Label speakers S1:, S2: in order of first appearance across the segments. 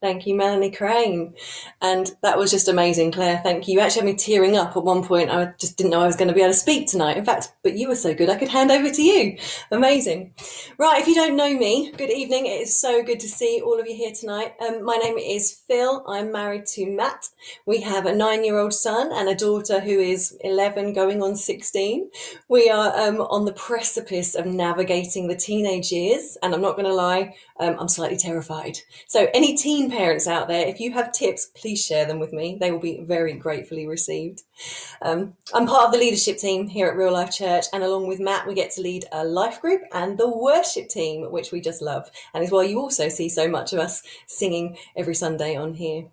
S1: Thank you, Melanie Crane. And that was just amazing, Claire. Thank you. You actually had me tearing up at one point. I just didn't know I was going to be able to speak tonight. In fact, but you were so good, I could hand over to you. Amazing. Right, if you don't know me, good evening. It is so good to see all of you here tonight. Um, my name is Phil. I'm married to Matt. We have a nine year old son and a daughter who is 11 going on 16. We are um, on the precipice of navigating the teenage years. And I'm not going to lie, um, I'm slightly terrified. So, any teen parents out there, if you have tips, please share them with me. They will be very gratefully received. Um, I'm part of the leadership team here at Real Life Church, and along with Matt, we get to lead a life group and the worship team, which we just love. And is why you also see so much of us singing every Sunday on here.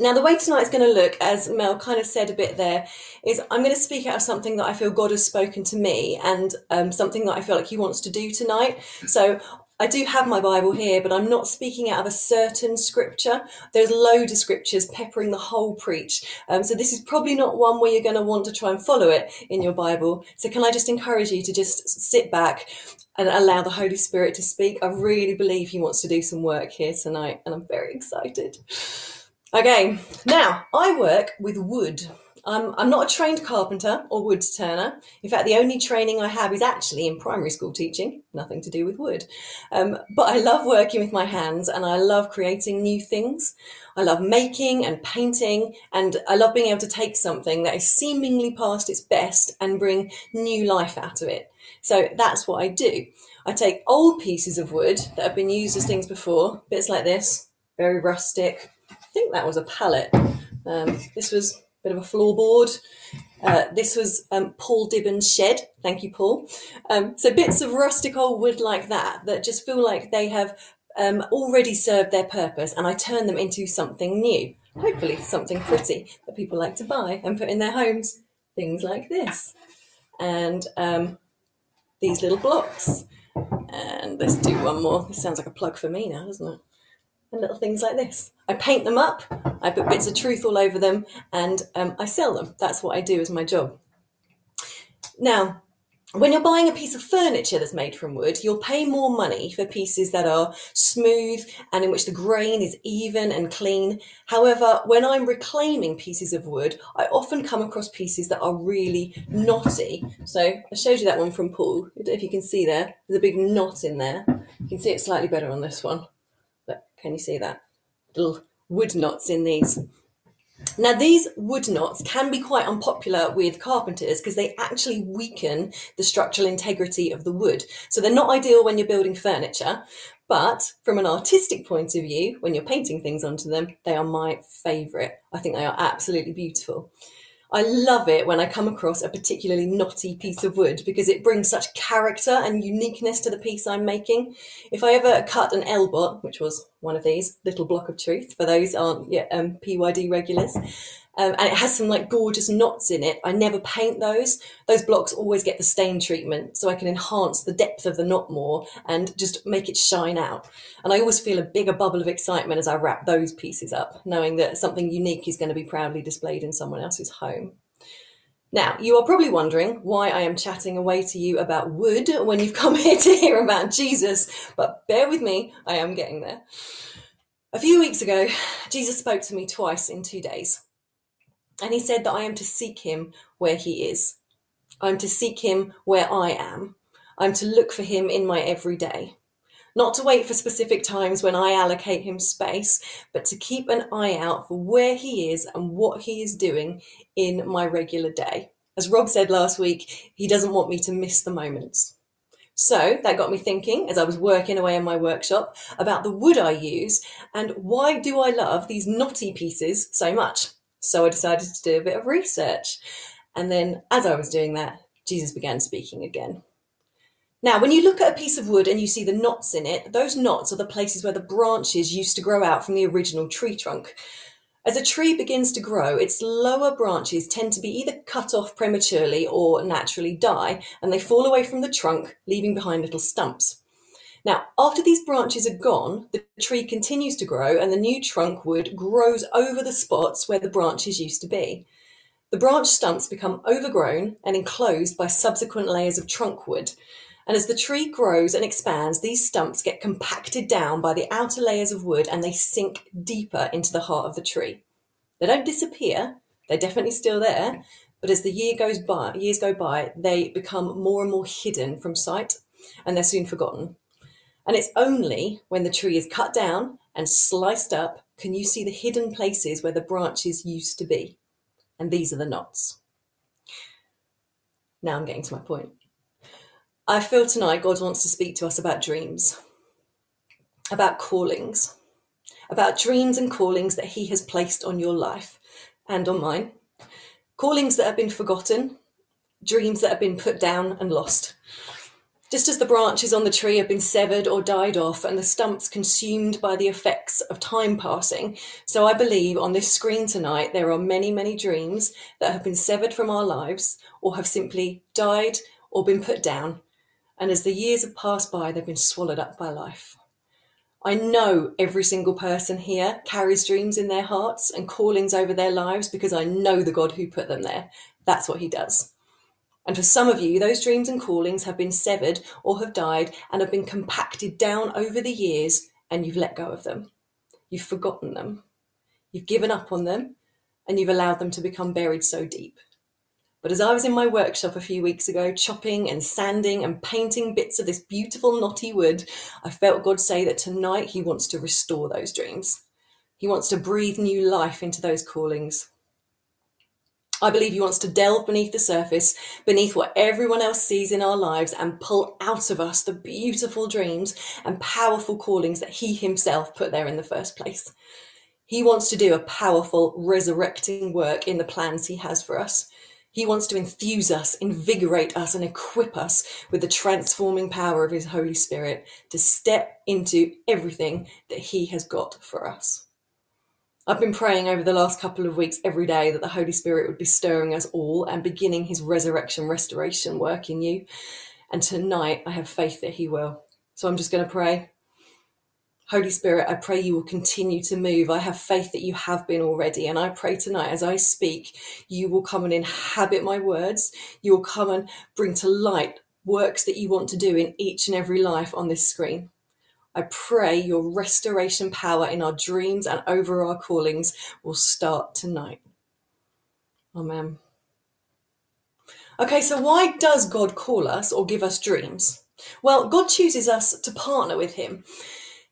S1: Now, the way tonight is going to look, as Mel kind of said a bit there, is I'm going to speak out of something that I feel God has spoken to me and um, something that I feel like He wants to do tonight. So I do have my Bible here, but I'm not speaking out of a certain scripture. There's loads of scriptures peppering the whole preach. Um, so this is probably not one where you're going to want to try and follow it in your Bible. So can I just encourage you to just sit back and allow the Holy Spirit to speak? I really believe He wants to do some work here tonight, and I'm very excited. Okay, now I work with wood. I'm, I'm not a trained carpenter or wood turner. In fact, the only training I have is actually in primary school teaching, nothing to do with wood. Um, but I love working with my hands and I love creating new things. I love making and painting, and I love being able to take something that is seemingly past its best and bring new life out of it. So that's what I do. I take old pieces of wood that have been used as things before, bits like this, very rustic. I think that was a pallet. Um, this was bit of a floorboard. Uh, this was um, Paul Dibben's shed. Thank you, Paul. Um, so bits of rustic old wood like that that just feel like they have um, already served their purpose, and I turn them into something new. Hopefully, something pretty that people like to buy and put in their homes. Things like this, and um, these little blocks. And let's do one more. This sounds like a plug for me now, doesn't it? and little things like this. I paint them up, I put bits of truth all over them, and um, I sell them. That's what I do as my job. Now, when you're buying a piece of furniture that's made from wood, you'll pay more money for pieces that are smooth and in which the grain is even and clean. However, when I'm reclaiming pieces of wood, I often come across pieces that are really knotty. So I showed you that one from Paul. If you can see there, there's a big knot in there. You can see it slightly better on this one. But can you see that? Little wood knots in these. Now, these wood knots can be quite unpopular with carpenters because they actually weaken the structural integrity of the wood. So they're not ideal when you're building furniture, but from an artistic point of view, when you're painting things onto them, they are my favourite. I think they are absolutely beautiful. I love it when I come across a particularly knotty piece of wood because it brings such character and uniqueness to the piece I'm making. If I ever cut an L-bot, which was one of these, little block of truth, for those aren't yet um, PYD regulars, um, and it has some like gorgeous knots in it. I never paint those. Those blocks always get the stain treatment, so I can enhance the depth of the knot more and just make it shine out. And I always feel a bigger bubble of excitement as I wrap those pieces up, knowing that something unique is going to be proudly displayed in someone else's home. Now, you are probably wondering why I am chatting away to you about wood when you've come here to hear about Jesus, but bear with me, I am getting there. A few weeks ago, Jesus spoke to me twice in two days. And he said that I am to seek him where he is. I'm to seek him where I am. I'm to look for him in my everyday. Not to wait for specific times when I allocate him space, but to keep an eye out for where he is and what he is doing in my regular day. As Rob said last week, he doesn't want me to miss the moments. So that got me thinking as I was working away in my workshop about the wood I use and why do I love these knotty pieces so much? So I decided to do a bit of research. And then as I was doing that, Jesus began speaking again. Now, when you look at a piece of wood and you see the knots in it, those knots are the places where the branches used to grow out from the original tree trunk. As a tree begins to grow, its lower branches tend to be either cut off prematurely or naturally die, and they fall away from the trunk, leaving behind little stumps. Now, after these branches are gone, the tree continues to grow and the new trunk wood grows over the spots where the branches used to be. The branch stumps become overgrown and enclosed by subsequent layers of trunk wood. And as the tree grows and expands, these stumps get compacted down by the outer layers of wood and they sink deeper into the heart of the tree. They don't disappear, they're definitely still there, but as the year goes by, years go by, they become more and more hidden from sight and they're soon forgotten. And it's only when the tree is cut down and sliced up can you see the hidden places where the branches used to be. And these are the knots. Now I'm getting to my point. I feel tonight God wants to speak to us about dreams, about callings, about dreams and callings that He has placed on your life and on mine. Callings that have been forgotten, dreams that have been put down and lost. Just as the branches on the tree have been severed or died off and the stumps consumed by the effects of time passing, so I believe on this screen tonight there are many, many dreams that have been severed from our lives or have simply died or been put down. And as the years have passed by, they've been swallowed up by life. I know every single person here carries dreams in their hearts and callings over their lives because I know the God who put them there. That's what he does. And for some of you, those dreams and callings have been severed or have died and have been compacted down over the years, and you've let go of them. You've forgotten them. You've given up on them, and you've allowed them to become buried so deep. But as I was in my workshop a few weeks ago, chopping and sanding and painting bits of this beautiful knotty wood, I felt God say that tonight He wants to restore those dreams. He wants to breathe new life into those callings. I believe He wants to delve beneath the surface, beneath what everyone else sees in our lives, and pull out of us the beautiful dreams and powerful callings that He Himself put there in the first place. He wants to do a powerful, resurrecting work in the plans He has for us. He wants to enthuse us, invigorate us, and equip us with the transforming power of His Holy Spirit to step into everything that He has got for us. I've been praying over the last couple of weeks every day that the Holy Spirit would be stirring us all and beginning His resurrection restoration work in you. And tonight I have faith that He will. So I'm just going to pray. Holy Spirit, I pray you will continue to move. I have faith that you have been already. And I pray tonight as I speak, you will come and inhabit my words. You will come and bring to light works that you want to do in each and every life on this screen. I pray your restoration power in our dreams and over our callings will start tonight. Amen. Okay, so why does God call us or give us dreams? Well, God chooses us to partner with Him.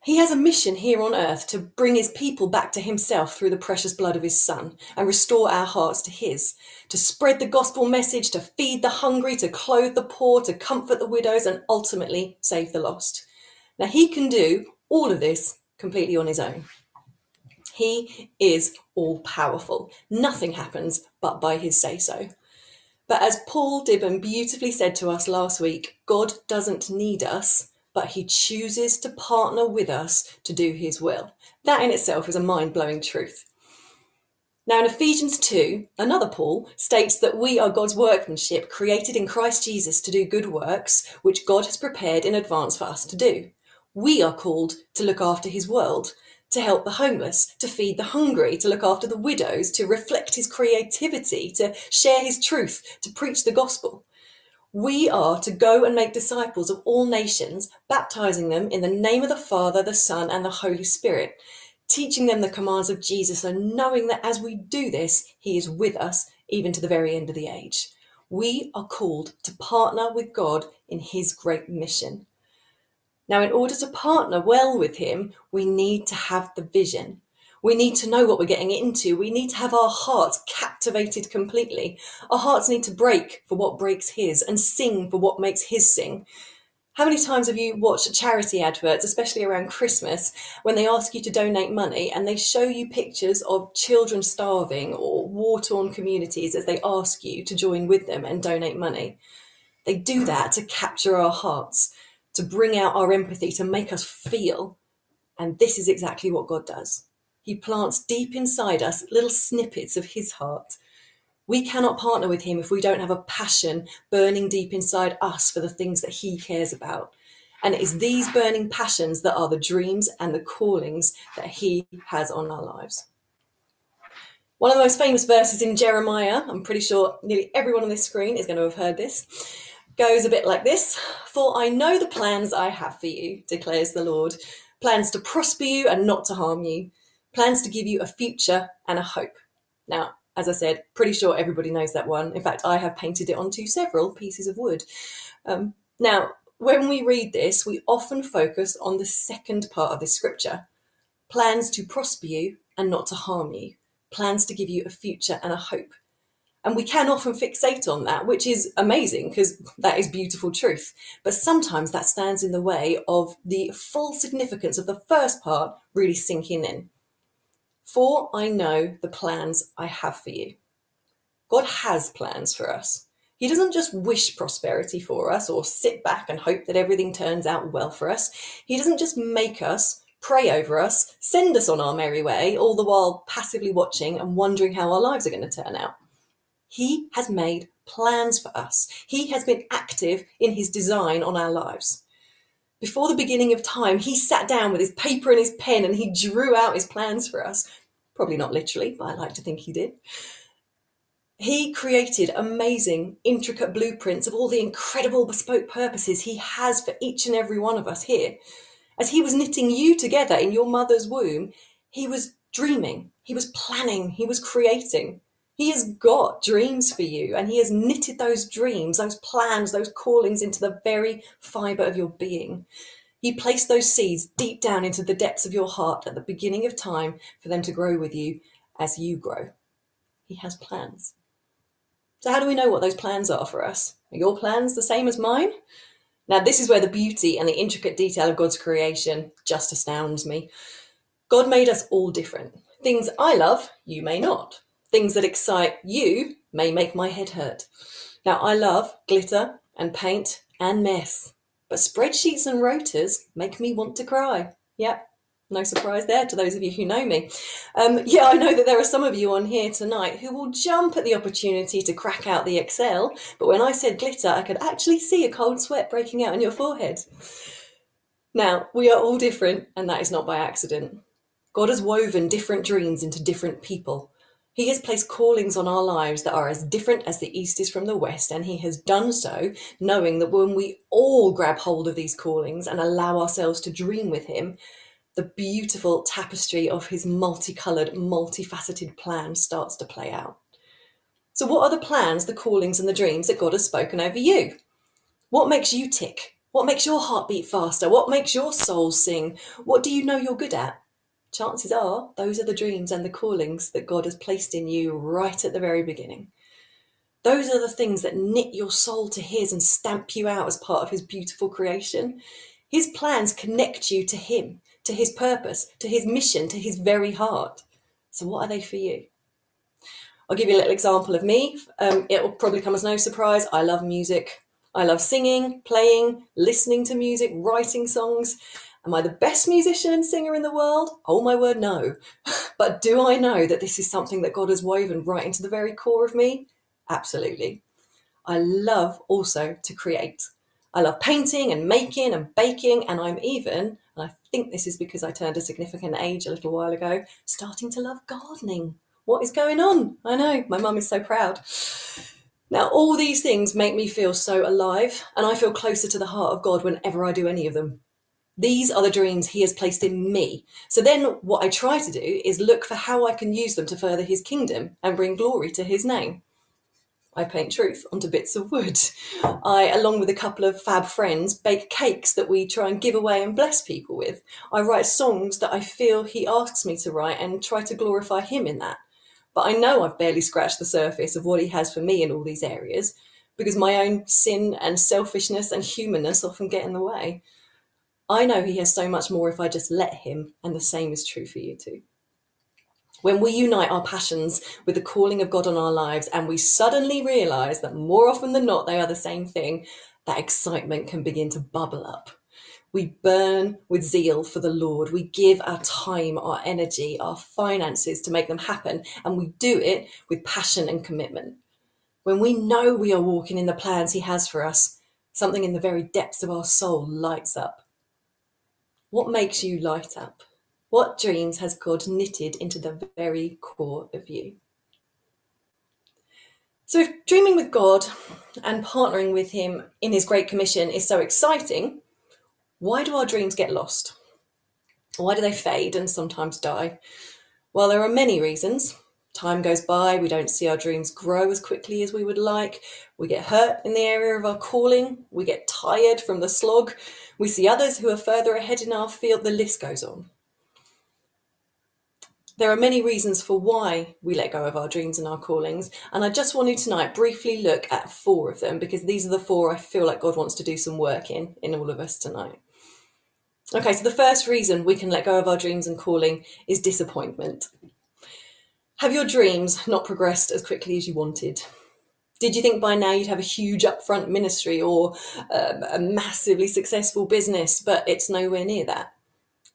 S1: He has a mission here on earth to bring his people back to himself through the precious blood of his son and restore our hearts to his, to spread the gospel message, to feed the hungry, to clothe the poor, to comfort the widows, and ultimately save the lost. Now, he can do all of this completely on his own. He is all powerful. Nothing happens but by his say so. But as Paul Dibben beautifully said to us last week, God doesn't need us but he chooses to partner with us to do his will. That in itself is a mind blowing truth. Now, in Ephesians 2, another Paul states that we are God's workmanship created in Christ Jesus to do good works, which God has prepared in advance for us to do. We are called to look after his world, to help the homeless, to feed the hungry, to look after the widows, to reflect his creativity, to share his truth, to preach the gospel. We are to go and make disciples of all nations, baptizing them in the name of the Father, the Son, and the Holy Spirit, teaching them the commands of Jesus, and knowing that as we do this, He is with us even to the very end of the age. We are called to partner with God in His great mission. Now, in order to partner well with Him, we need to have the vision. We need to know what we're getting into. We need to have our hearts captivated completely. Our hearts need to break for what breaks His and sing for what makes His sing. How many times have you watched charity adverts, especially around Christmas, when they ask you to donate money and they show you pictures of children starving or war torn communities as they ask you to join with them and donate money? They do that to capture our hearts, to bring out our empathy, to make us feel. And this is exactly what God does. He plants deep inside us little snippets of his heart. We cannot partner with him if we don't have a passion burning deep inside us for the things that he cares about. And it is these burning passions that are the dreams and the callings that he has on our lives. One of the most famous verses in Jeremiah, I'm pretty sure nearly everyone on this screen is going to have heard this. Goes a bit like this For I know the plans I have for you, declares the Lord plans to prosper you and not to harm you, plans to give you a future and a hope. Now, as I said, pretty sure everybody knows that one. In fact, I have painted it onto several pieces of wood. Um, now, when we read this, we often focus on the second part of this scripture plans to prosper you and not to harm you, plans to give you a future and a hope. And we can often fixate on that, which is amazing because that is beautiful truth. But sometimes that stands in the way of the full significance of the first part really sinking in. For I know the plans I have for you. God has plans for us. He doesn't just wish prosperity for us or sit back and hope that everything turns out well for us. He doesn't just make us, pray over us, send us on our merry way, all the while passively watching and wondering how our lives are going to turn out. He has made plans for us. He has been active in his design on our lives. Before the beginning of time, he sat down with his paper and his pen and he drew out his plans for us. Probably not literally, but I like to think he did. He created amazing, intricate blueprints of all the incredible bespoke purposes he has for each and every one of us here. As he was knitting you together in your mother's womb, he was dreaming, he was planning, he was creating. He has got dreams for you and he has knitted those dreams, those plans, those callings into the very fibre of your being. He placed those seeds deep down into the depths of your heart at the beginning of time for them to grow with you as you grow. He has plans. So, how do we know what those plans are for us? Are your plans the same as mine? Now, this is where the beauty and the intricate detail of God's creation just astounds me. God made us all different. Things I love, you may not. Things that excite you may make my head hurt. Now, I love glitter and paint and mess, but spreadsheets and rotas make me want to cry. Yep, no surprise there to those of you who know me. Um, yeah, I know that there are some of you on here tonight who will jump at the opportunity to crack out the Excel, but when I said glitter, I could actually see a cold sweat breaking out on your forehead. Now, we are all different, and that is not by accident. God has woven different dreams into different people. He has placed callings on our lives that are as different as the East is from the West, and He has done so knowing that when we all grab hold of these callings and allow ourselves to dream with Him, the beautiful tapestry of His multicoloured, multifaceted plan starts to play out. So, what are the plans, the callings, and the dreams that God has spoken over you? What makes you tick? What makes your heart beat faster? What makes your soul sing? What do you know you're good at? Chances are those are the dreams and the callings that God has placed in you right at the very beginning. Those are the things that knit your soul to His and stamp you out as part of His beautiful creation. His plans connect you to Him, to His purpose, to His mission, to His very heart. So, what are they for you? I'll give you a little example of me. Um, it will probably come as no surprise. I love music. I love singing, playing, listening to music, writing songs. Am I the best musician and singer in the world? Oh my word, no. But do I know that this is something that God has woven right into the very core of me? Absolutely. I love also to create. I love painting and making and baking, and I'm even, and I think this is because I turned a significant age a little while ago, starting to love gardening. What is going on? I know, my mum is so proud. Now, all these things make me feel so alive, and I feel closer to the heart of God whenever I do any of them. These are the dreams he has placed in me. So then what I try to do is look for how I can use them to further his kingdom and bring glory to his name. I paint truth onto bits of wood. I, along with a couple of fab friends, bake cakes that we try and give away and bless people with. I write songs that I feel he asks me to write and try to glorify him in that. But I know I've barely scratched the surface of what he has for me in all these areas because my own sin and selfishness and humanness often get in the way. I know He has so much more if I just let Him, and the same is true for you too. When we unite our passions with the calling of God on our lives and we suddenly realize that more often than not they are the same thing, that excitement can begin to bubble up. We burn with zeal for the Lord. We give our time, our energy, our finances to make them happen, and we do it with passion and commitment. When we know we are walking in the plans He has for us, something in the very depths of our soul lights up. What makes you light up? What dreams has God knitted into the very core of you? So, if dreaming with God and partnering with Him in His Great Commission is so exciting, why do our dreams get lost? Why do they fade and sometimes die? Well, there are many reasons. Time goes by, we don't see our dreams grow as quickly as we would like. We get hurt in the area of our calling. We get tired from the slog. We see others who are further ahead in our field. The list goes on. There are many reasons for why we let go of our dreams and our callings, and I just wanted tonight briefly look at four of them because these are the four I feel like God wants to do some work in in all of us tonight. Okay, so the first reason we can let go of our dreams and calling is disappointment. Have your dreams not progressed as quickly as you wanted? Did you think by now you'd have a huge upfront ministry or um, a massively successful business, but it's nowhere near that?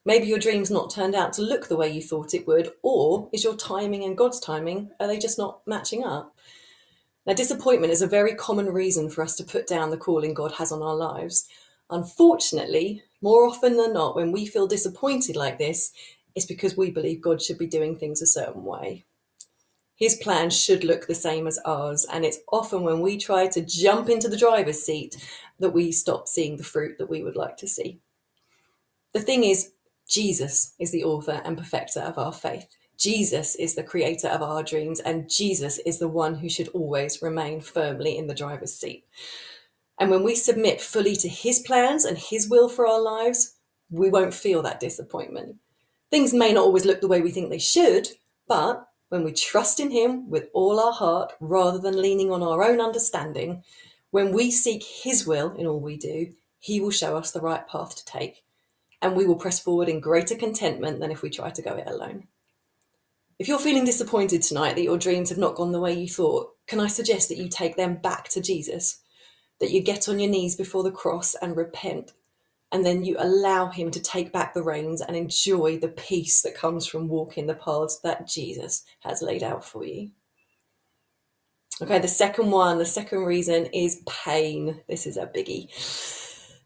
S1: Maybe your dream's not turned out to look the way you thought it would, or is your timing and God's timing, are they just not matching up? Now, disappointment is a very common reason for us to put down the calling God has on our lives. Unfortunately, more often than not, when we feel disappointed like this, it's because we believe God should be doing things a certain way. His plan should look the same as ours, and it's often when we try to jump into the driver's seat that we stop seeing the fruit that we would like to see. The thing is, Jesus is the author and perfecter of our faith. Jesus is the creator of our dreams, and Jesus is the one who should always remain firmly in the driver's seat. And when we submit fully to his plans and his will for our lives, we won't feel that disappointment. Things may not always look the way we think they should, but when we trust in Him with all our heart rather than leaning on our own understanding, when we seek His will in all we do, He will show us the right path to take, and we will press forward in greater contentment than if we try to go it alone. If you're feeling disappointed tonight that your dreams have not gone the way you thought, can I suggest that you take them back to Jesus? That you get on your knees before the cross and repent and then you allow him to take back the reins and enjoy the peace that comes from walking the paths that Jesus has laid out for you. Okay, the second one, the second reason is pain. This is a biggie.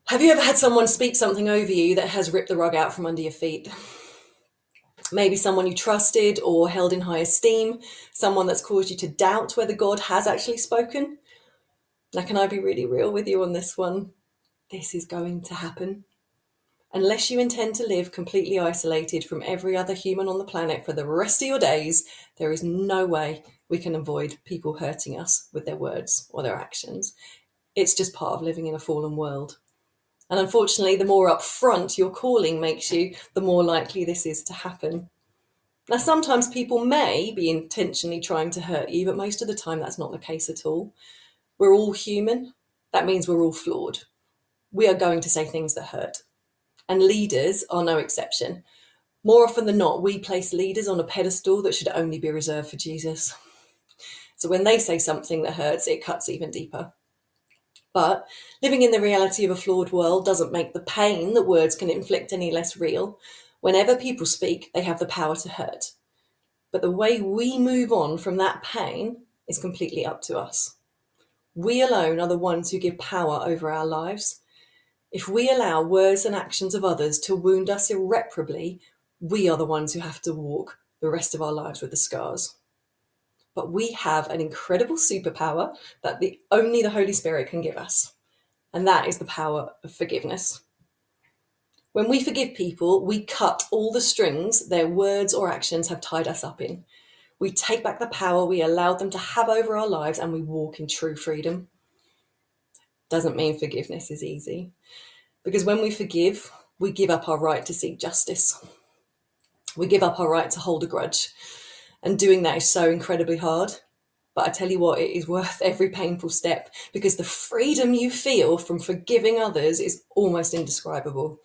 S1: Have you ever had someone speak something over you that has ripped the rug out from under your feet? Maybe someone you trusted or held in high esteem, someone that's caused you to doubt whether God has actually spoken. Now, can I be really real with you on this one? This is going to happen. Unless you intend to live completely isolated from every other human on the planet for the rest of your days, there is no way we can avoid people hurting us with their words or their actions. It's just part of living in a fallen world. And unfortunately, the more upfront your calling makes you, the more likely this is to happen. Now, sometimes people may be intentionally trying to hurt you, but most of the time that's not the case at all. We're all human. That means we're all flawed we are going to say things that hurt. And leaders are no exception. More often than not, we place leaders on a pedestal that should only be reserved for Jesus. So when they say something that hurts, it cuts even deeper. But living in the reality of a flawed world doesn't make the pain that words can inflict any less real. Whenever people speak, they have the power to hurt. But the way we move on from that pain is completely up to us. We alone are the ones who give power over our lives. If we allow words and actions of others to wound us irreparably, we are the ones who have to walk the rest of our lives with the scars. But we have an incredible superpower that the, only the Holy Spirit can give us, and that is the power of forgiveness. When we forgive people, we cut all the strings their words or actions have tied us up in. We take back the power we allowed them to have over our lives and we walk in true freedom doesn't mean forgiveness is easy. Because when we forgive, we give up our right to seek justice. We give up our right to hold a grudge. And doing that is so incredibly hard. But I tell you what, it is worth every painful step because the freedom you feel from forgiving others is almost indescribable.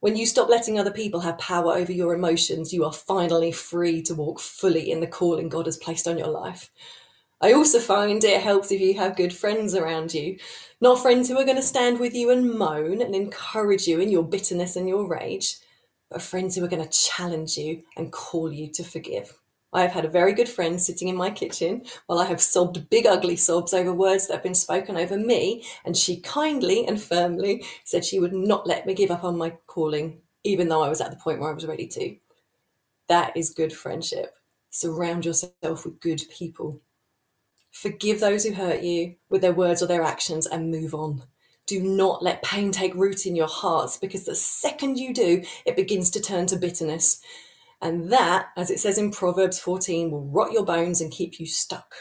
S1: When you stop letting other people have power over your emotions, you are finally free to walk fully in the calling God has placed on your life. I also find it helps if you have good friends around you. Not friends who are going to stand with you and moan and encourage you in your bitterness and your rage, but friends who are going to challenge you and call you to forgive. I have had a very good friend sitting in my kitchen while I have sobbed big ugly sobs over words that have been spoken over me, and she kindly and firmly said she would not let me give up on my calling, even though I was at the point where I was ready to. That is good friendship. Surround yourself with good people. Forgive those who hurt you with their words or their actions and move on. Do not let pain take root in your hearts because the second you do, it begins to turn to bitterness. And that, as it says in Proverbs 14, will rot your bones and keep you stuck.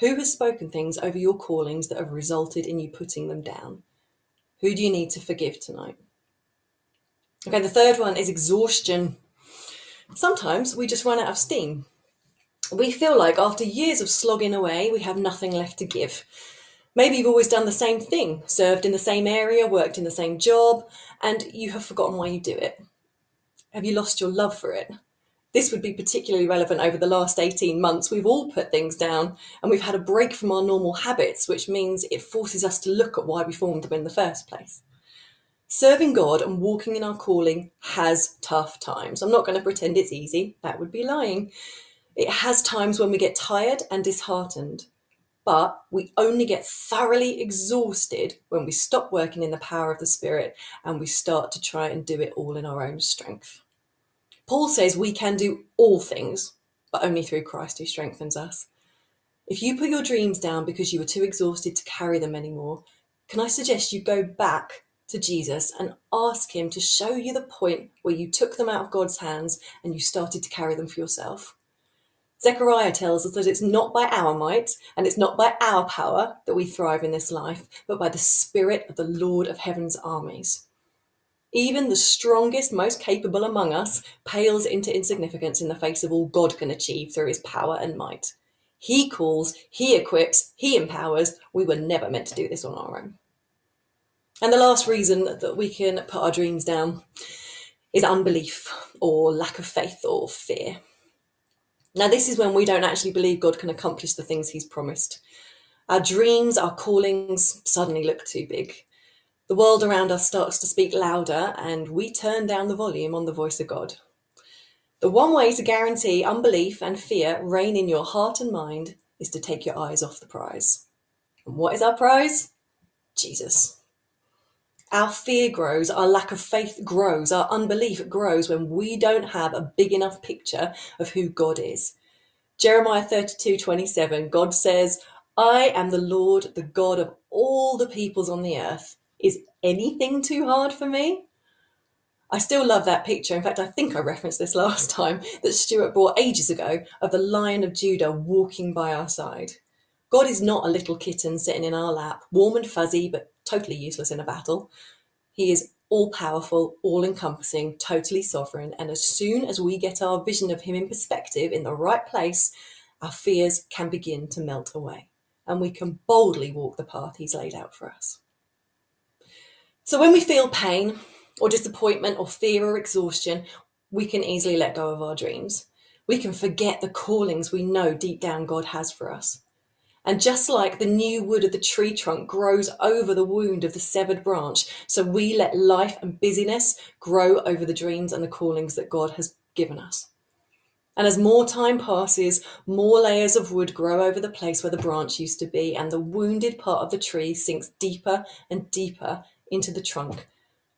S1: Who has spoken things over your callings that have resulted in you putting them down? Who do you need to forgive tonight? Okay, the third one is exhaustion. Sometimes we just run out of steam. We feel like after years of slogging away, we have nothing left to give. Maybe you've always done the same thing, served in the same area, worked in the same job, and you have forgotten why you do it. Have you lost your love for it? This would be particularly relevant over the last 18 months. We've all put things down and we've had a break from our normal habits, which means it forces us to look at why we formed them in the first place. Serving God and walking in our calling has tough times. I'm not going to pretend it's easy, that would be lying. It has times when we get tired and disheartened. But we only get thoroughly exhausted when we stop working in the power of the Spirit and we start to try and do it all in our own strength. Paul says we can do all things, but only through Christ who strengthens us. If you put your dreams down because you were too exhausted to carry them anymore, can I suggest you go back to Jesus and ask Him to show you the point where you took them out of God's hands and you started to carry them for yourself? Zechariah tells us that it's not by our might and it's not by our power that we thrive in this life, but by the Spirit of the Lord of Heaven's armies. Even the strongest, most capable among us pales into insignificance in the face of all God can achieve through his power and might. He calls, he equips, he empowers. We were never meant to do this on our own. And the last reason that we can put our dreams down is unbelief or lack of faith or fear. Now, this is when we don't actually believe God can accomplish the things He's promised. Our dreams, our callings suddenly look too big. The world around us starts to speak louder, and we turn down the volume on the voice of God. The one way to guarantee unbelief and fear reign in your heart and mind is to take your eyes off the prize. And what is our prize? Jesus. Our fear grows, our lack of faith grows, our unbelief grows when we don't have a big enough picture of who God is. Jeremiah 32 27, God says, I am the Lord, the God of all the peoples on the earth. Is anything too hard for me? I still love that picture. In fact, I think I referenced this last time that Stuart brought ages ago of the Lion of Judah walking by our side. God is not a little kitten sitting in our lap, warm and fuzzy, but totally useless in a battle. He is all powerful, all encompassing, totally sovereign. And as soon as we get our vision of him in perspective in the right place, our fears can begin to melt away and we can boldly walk the path he's laid out for us. So when we feel pain or disappointment or fear or exhaustion, we can easily let go of our dreams. We can forget the callings we know deep down God has for us. And just like the new wood of the tree trunk grows over the wound of the severed branch, so we let life and busyness grow over the dreams and the callings that God has given us. And as more time passes, more layers of wood grow over the place where the branch used to be, and the wounded part of the tree sinks deeper and deeper into the trunk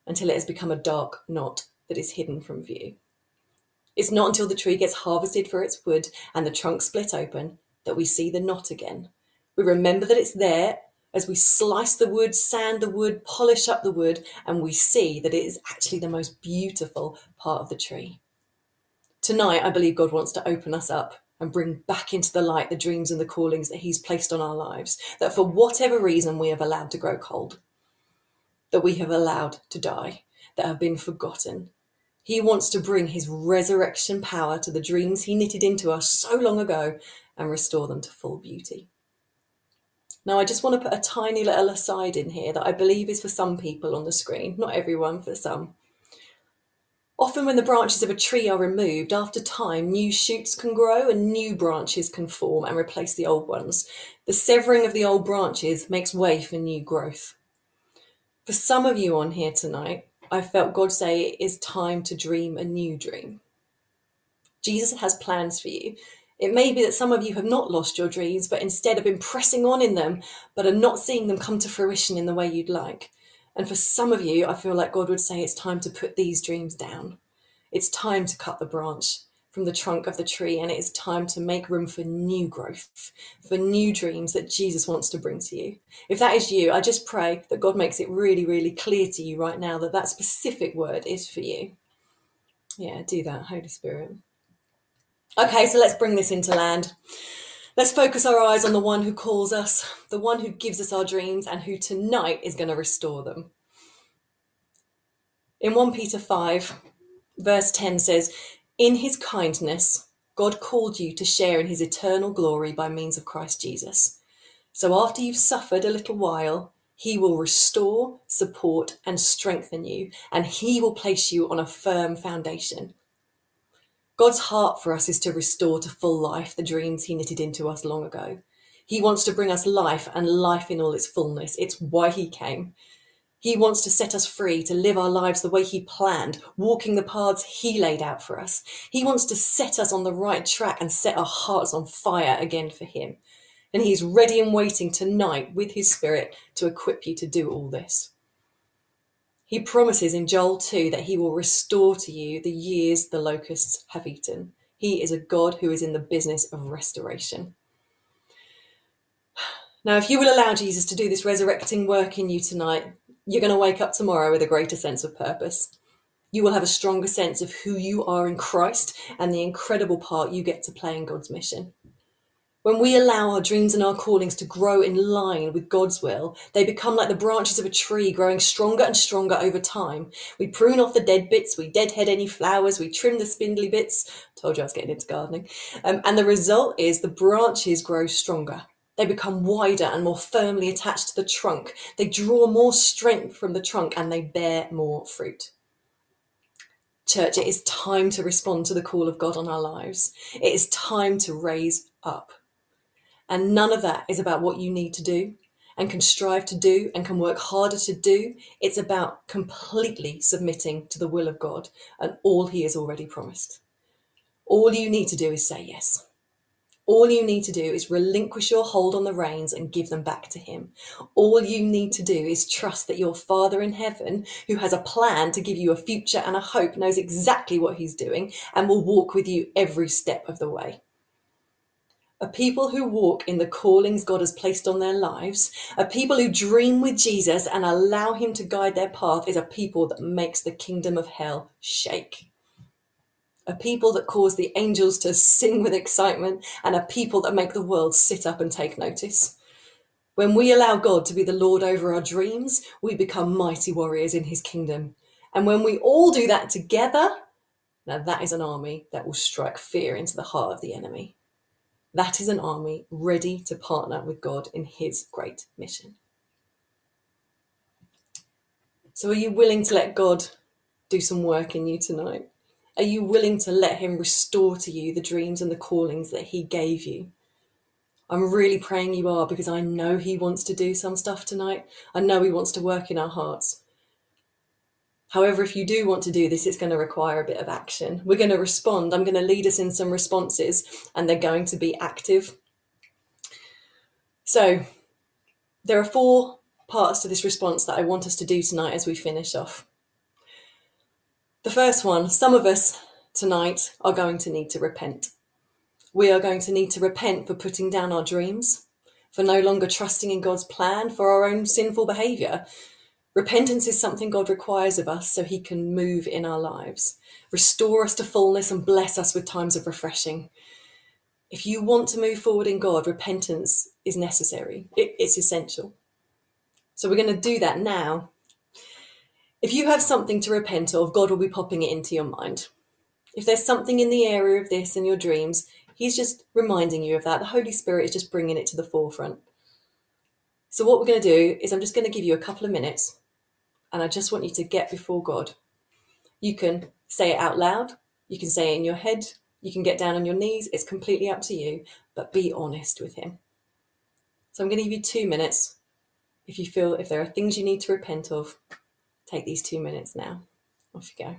S1: until it has become a dark knot that is hidden from view. It's not until the tree gets harvested for its wood and the trunk split open that we see the knot again. We remember that it's there as we slice the wood, sand the wood, polish up the wood, and we see that it is actually the most beautiful part of the tree. Tonight, I believe God wants to open us up and bring back into the light the dreams and the callings that He's placed on our lives, that for whatever reason we have allowed to grow cold, that we have allowed to die, that have been forgotten. He wants to bring His resurrection power to the dreams He knitted into us so long ago and restore them to full beauty. Now, I just want to put a tiny little aside in here that I believe is for some people on the screen, not everyone, for some. Often, when the branches of a tree are removed, after time, new shoots can grow and new branches can form and replace the old ones. The severing of the old branches makes way for new growth. For some of you on here tonight, I felt God say it is time to dream a new dream. Jesus has plans for you, it may be that some of you have not lost your dreams, but instead have been pressing on in them, but are not seeing them come to fruition in the way you'd like. And for some of you, I feel like God would say it's time to put these dreams down. It's time to cut the branch. from the trunk of the tree, and it is time to make room for new growth, for new dreams that Jesus wants to bring to you. If that is you, I just pray that God makes it really, really clear to you right now that that specific word is for you. Yeah, do that, Holy Spirit. Okay, so let's bring this into land. Let's focus our eyes on the one who calls us, the one who gives us our dreams, and who tonight is going to restore them. In 1 Peter 5, verse 10 says, In his kindness, God called you to share in his eternal glory by means of Christ Jesus. So after you've suffered a little while, he will restore, support, and strengthen you, and he will place you on a firm foundation. God's heart for us is to restore to full life the dreams he knitted into us long ago. He wants to bring us life and life in all its fullness. It's why he came. He wants to set us free to live our lives the way he planned, walking the paths he laid out for us. He wants to set us on the right track and set our hearts on fire again for him. And He is ready and waiting tonight with his spirit to equip you to do all this. He promises in Joel 2 that he will restore to you the years the locusts have eaten. He is a God who is in the business of restoration. Now, if you will allow Jesus to do this resurrecting work in you tonight, you're going to wake up tomorrow with a greater sense of purpose. You will have a stronger sense of who you are in Christ and the incredible part you get to play in God's mission. When we allow our dreams and our callings to grow in line with God's will, they become like the branches of a tree growing stronger and stronger over time. We prune off the dead bits, we deadhead any flowers, we trim the spindly bits. Told you I was getting into gardening. Um, and the result is the branches grow stronger. They become wider and more firmly attached to the trunk. They draw more strength from the trunk and they bear more fruit. Church, it is time to respond to the call of God on our lives. It is time to raise up. And none of that is about what you need to do and can strive to do and can work harder to do. It's about completely submitting to the will of God and all He has already promised. All you need to do is say yes. All you need to do is relinquish your hold on the reins and give them back to Him. All you need to do is trust that your Father in heaven, who has a plan to give you a future and a hope, knows exactly what He's doing and will walk with you every step of the way. A people who walk in the callings God has placed on their lives, a people who dream with Jesus and allow Him to guide their path, is a people that makes the kingdom of hell shake. A people that cause the angels to sing with excitement, and a people that make the world sit up and take notice. When we allow God to be the Lord over our dreams, we become mighty warriors in His kingdom. And when we all do that together, now that is an army that will strike fear into the heart of the enemy. That is an army ready to partner with God in his great mission. So, are you willing to let God do some work in you tonight? Are you willing to let him restore to you the dreams and the callings that he gave you? I'm really praying you are because I know he wants to do some stuff tonight. I know he wants to work in our hearts. However, if you do want to do this, it's going to require a bit of action. We're going to respond. I'm going to lead us in some responses, and they're going to be active. So, there are four parts to this response that I want us to do tonight as we finish off. The first one some of us tonight are going to need to repent. We are going to need to repent for putting down our dreams, for no longer trusting in God's plan, for our own sinful behavior, Repentance is something God requires of us so he can move in our lives, restore us to fullness, and bless us with times of refreshing. If you want to move forward in God, repentance is necessary, it, it's essential. So we're going to do that now. If you have something to repent of, God will be popping it into your mind. If there's something in the area of this in your dreams, He's just reminding you of that. The Holy Spirit is just bringing it to the forefront. So, what we're going to do is, I'm just going to give you a couple of minutes and I just want you to get before God. You can say it out loud, you can say it in your head, you can get down on your knees. It's completely up to you, but be honest with Him. So I'm going to give you two minutes. If you feel if there are things you need to repent of, take these two minutes now. Off you go.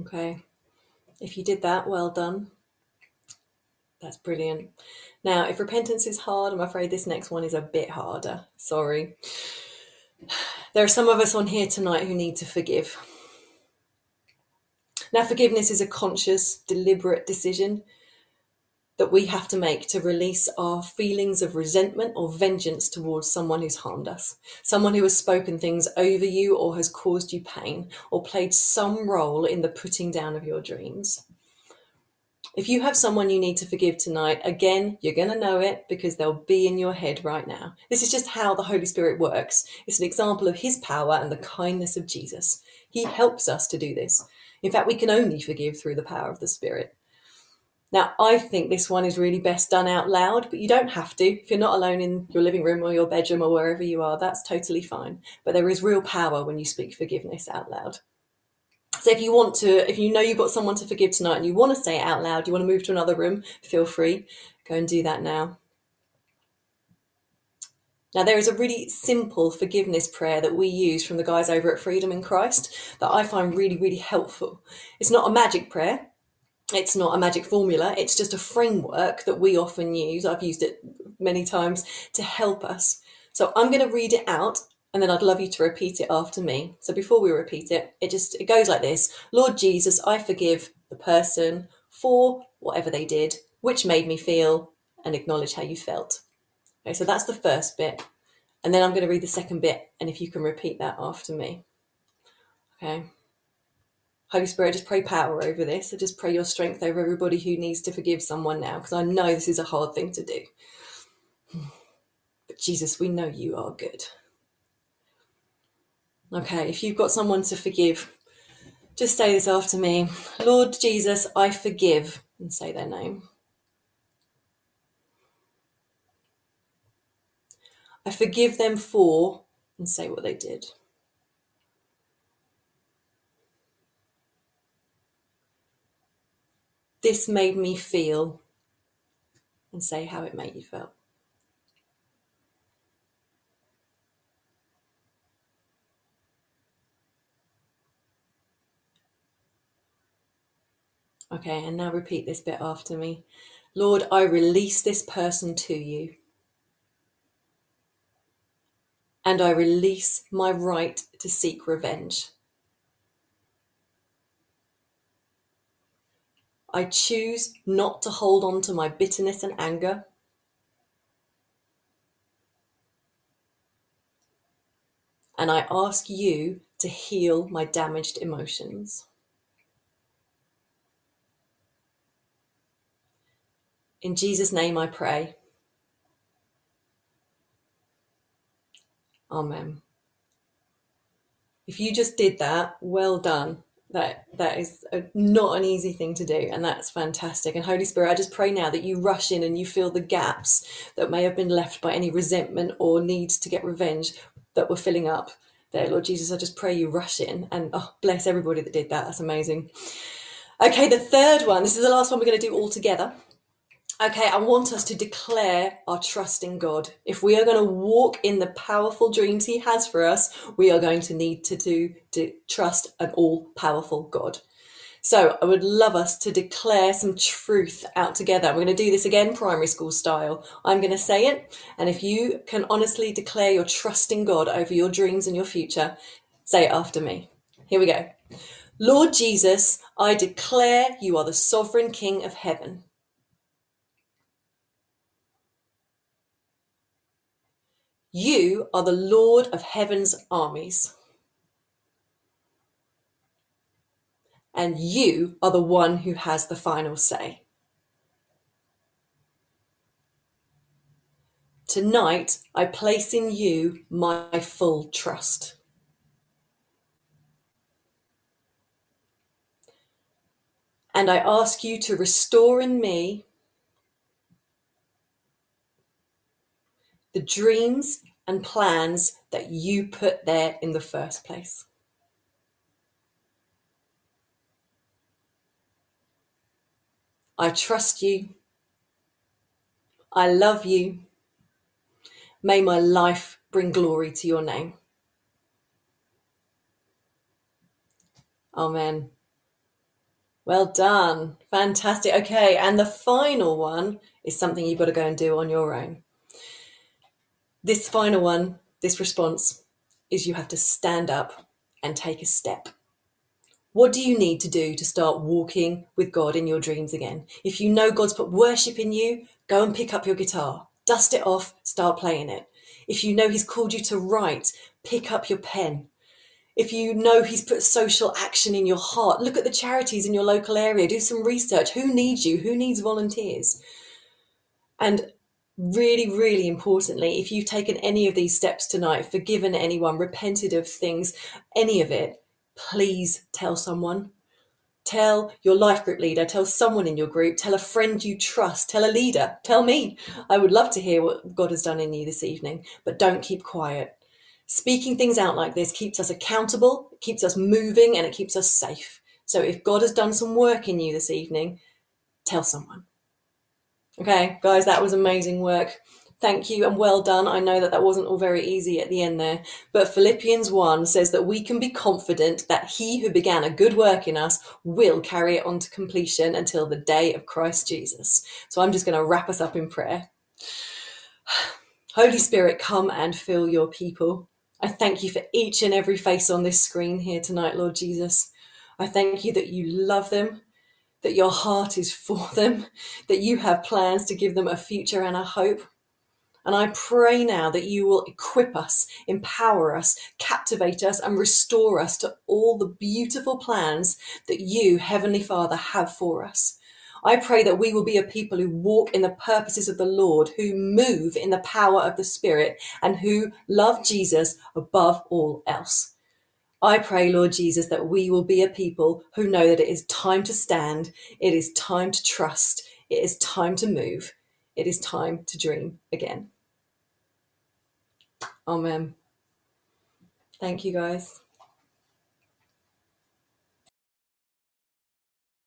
S1: Okay. If you did that, well done. That's brilliant. Now, if repentance is hard, I'm afraid this next one is a bit harder. Sorry. There are some of us on here tonight who need to forgive. Now, forgiveness is a conscious, deliberate decision that we have to make to release our feelings of resentment or vengeance towards someone who's harmed us, someone who has spoken things over you or has caused you pain or played some role in the putting down of your dreams. If you have someone you need to forgive tonight, again, you're going to know it because they'll be in your head right now. This is just how the Holy Spirit works. It's an example of his power and the kindness of Jesus. He helps us to do this. In fact, we can only forgive through the power of the Spirit. Now, I think this one is really best done out loud, but you don't have to. If you're not alone in your living room or your bedroom or wherever you are, that's totally fine. But there is real power when you speak forgiveness out loud. So if you want to, if you know you've got someone to forgive tonight and you want to say it out loud, you want to move to another room, feel free. Go and do that now. Now, there is a really simple forgiveness prayer that we use from the guys over at Freedom in Christ that I find really, really helpful. It's not a magic prayer, it's not a magic formula, it's just a framework that we often use. I've used it many times to help us. So I'm going to read it out and then I'd love you to repeat it after me. So before we repeat it, it just it goes like this. Lord Jesus, I forgive the person for whatever they did, which made me feel and acknowledge how you felt. Okay, so that's the first bit. And then I'm going to read the second bit and if you can repeat that after me. Okay. Holy Spirit, just pray power over this. I just pray your strength over everybody who needs to forgive someone now, because I know this is a hard thing to do. But Jesus, we know you are good. Okay, if you've got someone to forgive, just say this after me Lord Jesus, I forgive, and say their name. I forgive them for, and say what they did. This made me feel, and say how it made you feel. Okay, and now repeat this bit after me. Lord, I release this person to you. And I release my right to seek revenge. I choose not to hold on to my bitterness and anger. And I ask you to heal my damaged emotions. In Jesus' name I pray. Amen. If you just did that, well done that that is a, not an easy thing to do and that's fantastic. And holy spirit i just pray now that you rush in and you fill the gaps that may have been left by any resentment or need to get revenge that were filling up there. Lord jesus i just pray you rush in and oh bless everybody that did that. That's amazing. Okay the third one. This is the last one we're going to do all together Okay, I want us to declare our trust in God. If we are going to walk in the powerful dreams He has for us, we are going to need to do to trust an all powerful God. So I would love us to declare some truth out together. We're going to do this again, primary school style. I'm going to say it, and if you can honestly declare your trust in God over your dreams and your future, say it after me. Here we go. Lord Jesus, I declare you are the sovereign King of heaven. You are the Lord of heaven's armies. And you are the one who has the final say. Tonight, I place in you my full trust. And I ask you to restore in me the dreams and plans that you put there in the first place. I trust you. I love you. May my life bring glory to your name. Amen. Well done. Fantastic. Okay, and the final one is something you've got to go and do on your own. This final one, this response, is you have to stand up and take a step. What do you need to do to start walking with God in your dreams again? If you know God's put worship in you, go and pick up your guitar, dust it off, start playing it. If you know He's called you to write, pick up your pen. If you know He's put social action in your heart, look at the charities in your local area, do some research. Who needs you? Who needs volunteers? And really, really importantly, if you've taken any of these steps tonight, forgiven anyone, repented of things, any of it, please tell someone. Tell your life group leader, tell someone in your group, tell a friend you trust, tell a leader, tell me. I would love to hear what God has done in you this evening, but don't keep quiet. Speaking things out like this keeps us accountable, it keeps us moving, and it keeps us safe. So if God has done some work in you this evening, tell someone. Okay, guys, that was amazing work. Thank you and well done. I know that that wasn't all very easy at the end there, but Philippians 1 says that we can be confident that he who began a good work in us will carry it on to completion until the day of Christ Jesus. So I'm just going to wrap us up in prayer. Holy Spirit, come and fill your people. I thank you for each and every face on this screen here tonight, Lord Jesus. I thank you that you love them, that your heart is for them, that you have plans to give them a future and a hope. And I pray now that you will equip us, empower us, captivate us, and restore us to all the beautiful plans that you, Heavenly Father, have for us. I pray that we will be a people who walk in the purposes of the Lord, who move in the power of the Spirit, and who love Jesus above all else. I pray, Lord Jesus, that we will be a people who know that it is time to stand, it is time to trust, it is time to move, it is time to dream again. Amen. Thank you, guys.